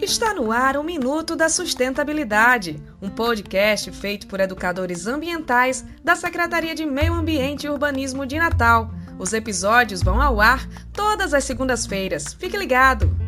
Está no ar o Minuto da Sustentabilidade, um podcast feito por educadores ambientais da Secretaria de Meio Ambiente e Urbanismo de Natal. Os episódios vão ao ar todas as segundas-feiras. Fique ligado!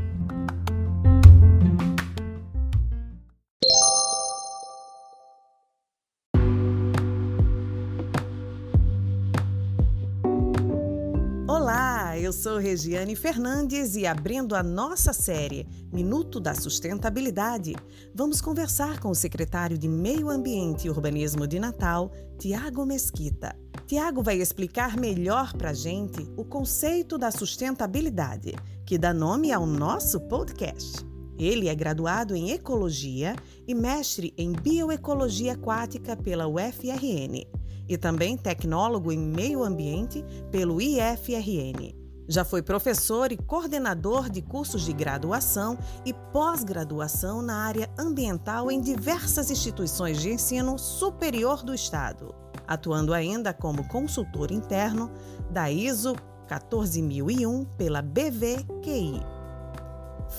Sou Regiane Fernandes e abrindo a nossa série Minuto da Sustentabilidade, vamos conversar com o secretário de Meio Ambiente e Urbanismo de Natal, Tiago Mesquita. Tiago vai explicar melhor para a gente o conceito da sustentabilidade, que dá nome ao nosso podcast. Ele é graduado em Ecologia e mestre em Bioecologia Aquática pela UFRN e também tecnólogo em Meio Ambiente pelo IFRN. Já foi professor e coordenador de cursos de graduação e pós-graduação na área ambiental em diversas instituições de ensino superior do Estado, atuando ainda como consultor interno da ISO 14001 pela BVQI.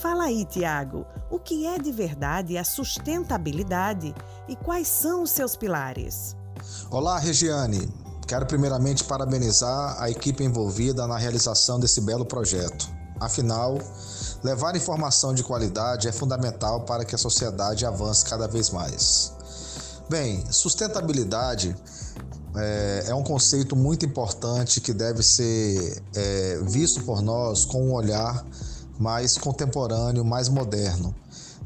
Fala aí, Tiago, o que é de verdade a sustentabilidade e quais são os seus pilares? Olá, Regiane. Quero primeiramente parabenizar a equipe envolvida na realização desse belo projeto. Afinal, levar informação de qualidade é fundamental para que a sociedade avance cada vez mais. Bem, sustentabilidade é, é um conceito muito importante que deve ser é, visto por nós com um olhar mais contemporâneo, mais moderno.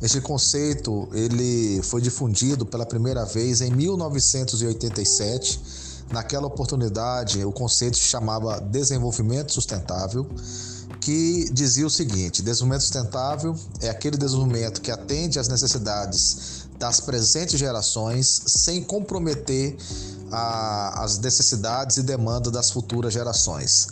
Este conceito ele foi difundido pela primeira vez em 1987. Naquela oportunidade, o conceito se chamava desenvolvimento sustentável, que dizia o seguinte: desenvolvimento sustentável é aquele desenvolvimento que atende às necessidades das presentes gerações sem comprometer a, as necessidades e demandas das futuras gerações.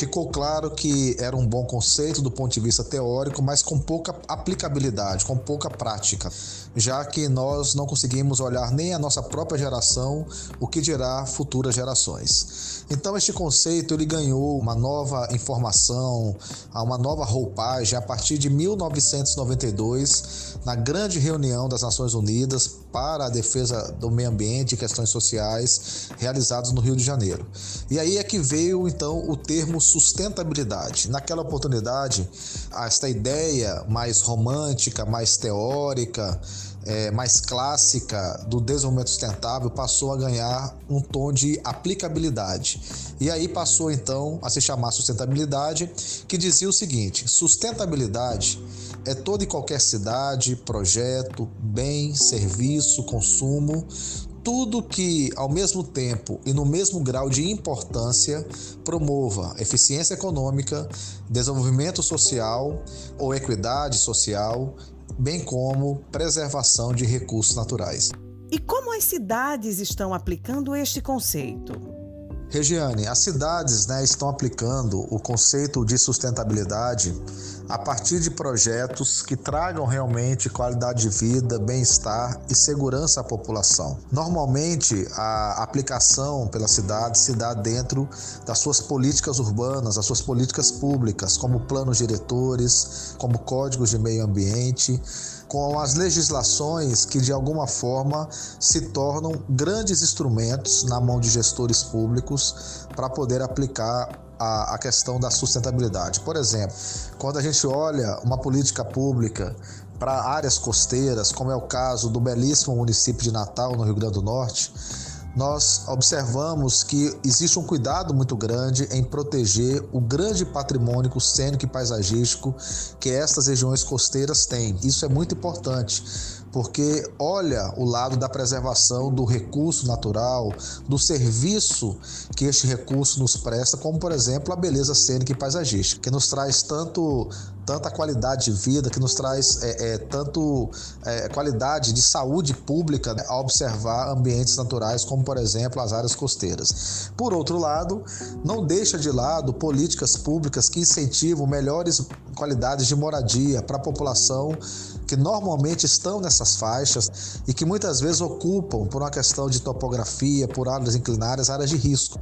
Ficou claro que era um bom conceito do ponto de vista teórico, mas com pouca aplicabilidade, com pouca prática, já que nós não conseguimos olhar nem a nossa própria geração, o que dirá futuras gerações. Então este conceito ele ganhou uma nova informação, uma nova roupagem a partir de 1992, na grande reunião das Nações Unidas para a defesa do meio ambiente e questões sociais realizados no Rio de Janeiro. E aí é que veio então o termo sustentabilidade. Naquela oportunidade, esta ideia mais romântica, mais teórica, é, mais clássica do desenvolvimento sustentável passou a ganhar um tom de aplicabilidade. E aí passou então a se chamar sustentabilidade, que dizia o seguinte: sustentabilidade é toda e qualquer cidade, projeto, bem, serviço, consumo, tudo que, ao mesmo tempo e no mesmo grau de importância, promova eficiência econômica, desenvolvimento social ou equidade social, bem como preservação de recursos naturais. E como as cidades estão aplicando este conceito? Regiane, as cidades né, estão aplicando o conceito de sustentabilidade a partir de projetos que tragam realmente qualidade de vida, bem-estar e segurança à população. Normalmente, a aplicação pela cidade se dá dentro das suas políticas urbanas, das suas políticas públicas, como planos diretores, como códigos de meio ambiente com as legislações que de alguma forma se tornam grandes instrumentos na mão de gestores públicos para poder aplicar a, a, questão da sustentabilidade. Por exemplo, quando a gente olha uma política pública para áreas costeiras, como é o caso do belíssimo município de Natal, no Rio Grande do Norte, nós observamos que existe um cuidado muito grande em proteger o grande patrimônio cênico e paisagístico que estas regiões costeiras têm. Isso é muito importante, porque olha o lado da preservação do recurso natural, do serviço que este recurso nos presta, como por exemplo a beleza cênica e paisagística, que nos traz tanto tanta qualidade de vida, que nos traz é, é, tanto é, qualidade de saúde pública né, a observar ambientes naturais, como por exemplo as áreas costeiras. Por outro lado, não deixa de lado políticas públicas que incentivam melhores qualidades de moradia para a população que normalmente estão nessas faixas e que muitas vezes ocupam, por uma questão de topografia, por áreas inclinadas, áreas de risco.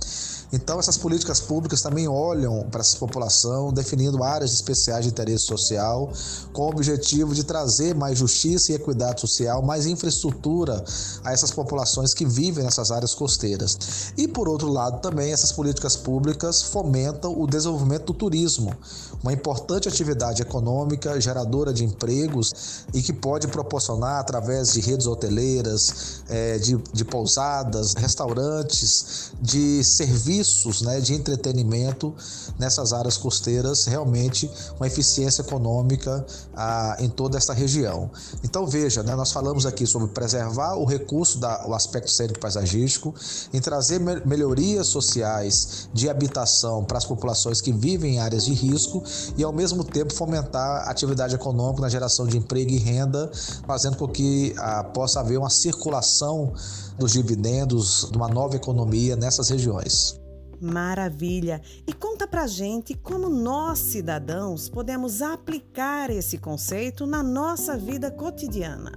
Então, essas políticas públicas também olham para essa população, definindo áreas especiais de interesse social, com o objetivo de trazer mais justiça e equidade social, mais infraestrutura a essas populações que vivem nessas áreas costeiras. E, por outro lado, também essas políticas públicas fomentam o desenvolvimento do turismo, uma importante atividade econômica geradora de empregos e que pode proporcionar, através de redes hoteleiras, é, de, de pousadas, restaurantes, de serviços né, de entretenimento nessas áreas costeiras, realmente uma eficiência econômica ah, em toda esta região. Então, veja, né, nós falamos aqui sobre preservar o recurso, da, o aspecto cênico paisagístico, em trazer me melhorias sociais de habitação para as populações que vivem em áreas de risco e, ao mesmo tempo, fomentar atividade econômica na geração de emprego e renda, fazendo com que ah, possa haver uma circulação dos dividendos de uma nova economia nessas regiões. Maravilha! E conta pra gente como nós, cidadãos, podemos aplicar esse conceito na nossa vida cotidiana.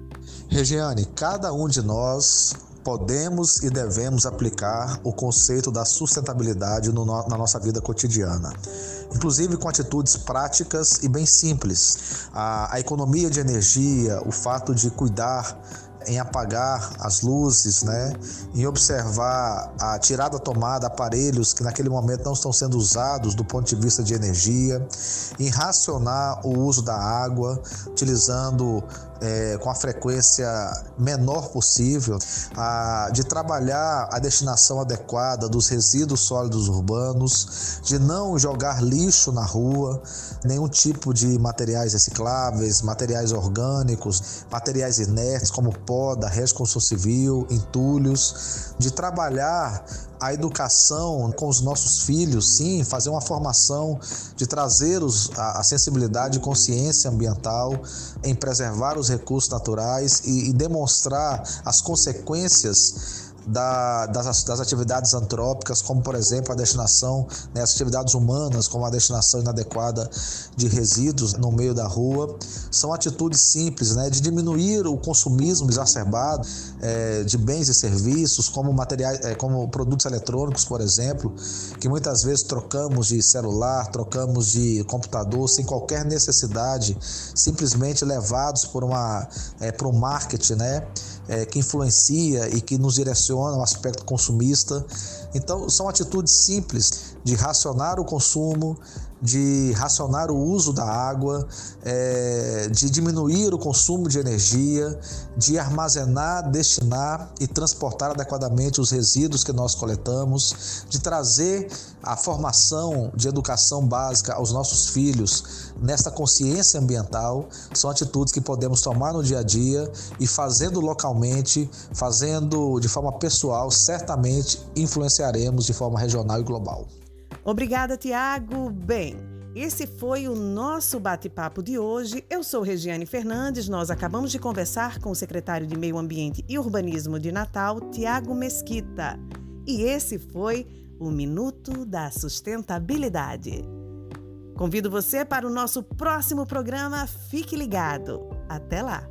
Regiane, cada um de nós podemos e devemos aplicar o conceito da sustentabilidade no, na nossa vida cotidiana, inclusive com atitudes práticas e bem simples. A, a economia de energia, o fato de cuidar em apagar as luzes, né? em observar a tirada tomada, aparelhos que naquele momento não estão sendo usados do ponto de vista de energia, em racionar o uso da água, utilizando é, com a frequência menor possível, a, de trabalhar a destinação adequada dos resíduos sólidos urbanos, de não jogar lixo na rua, nenhum tipo de materiais recicláveis, materiais orgânicos, materiais inertes como poda, resto construção civil, entulhos, de trabalhar a educação com os nossos filhos, sim, fazer uma formação de trazer os, a, a, sensibilidade e consciência ambiental em preservar os recursos naturais e, e demonstrar as consequências da, das, das, atividades antrópicas, como por exemplo a destinação, né, as atividades humanas, como a destinação inadequada de resíduos no meio da rua, são atitudes simples né, de diminuir o consumismo exacerbado é, de bens e serviços, como materiais, é, como produtos eletrônicos, por exemplo, que muitas vezes trocamos de celular, trocamos de computador sem qualquer necessidade, simplesmente levados por uma é, por um marketing, né? É, que influencia e que nos direciona ao aspecto consumista. Então, são atitudes simples de racionar o consumo, de racionar o uso da água, é, de diminuir o consumo de energia, de armazenar, destinar e transportar adequadamente os resíduos que nós coletamos, de trazer a formação de educação básica aos nossos filhos nesta consciência ambiental, são atitudes que podemos tomar no dia a dia e fazendo localmente, fazendo de forma pessoal, certamente influenciaremos de forma regional e global. Obrigada, Tiago. Bem, esse foi o nosso bate-papo de hoje. Eu sou Regiane Fernandes. Nós acabamos de conversar com o secretário de Meio Ambiente e Urbanismo de Natal, Tiago Mesquita. E esse foi o Minuto da Sustentabilidade. Convido você para o nosso próximo programa. Fique ligado. Até lá!